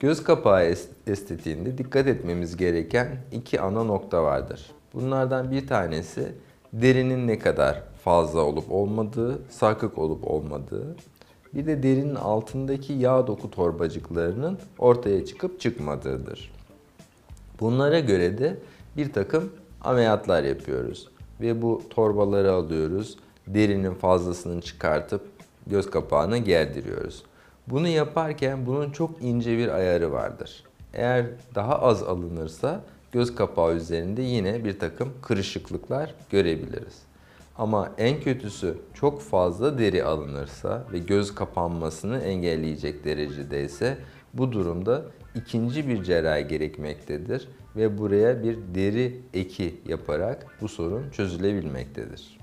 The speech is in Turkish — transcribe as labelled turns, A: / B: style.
A: Göz kapağı es- estetiğinde dikkat etmemiz gereken iki ana nokta vardır. Bunlardan bir tanesi derinin ne kadar fazla olup olmadığı, sarkık olup olmadığı. Bir de derinin altındaki yağ doku torbacıklarının ortaya çıkıp çıkmadığıdır. Bunlara göre de bir takım ameliyatlar yapıyoruz. Ve bu torbaları alıyoruz. Derinin fazlasını çıkartıp göz kapağına gerdiriyoruz. Bunu yaparken bunun çok ince bir ayarı vardır. Eğer daha az alınırsa göz kapağı üzerinde yine bir takım kırışıklıklar görebiliriz. Ama en kötüsü çok fazla deri alınırsa ve göz kapanmasını engelleyecek derecedeyse bu durumda ikinci bir cerrahi gerekmektedir ve buraya bir deri eki yaparak bu sorun çözülebilmektedir.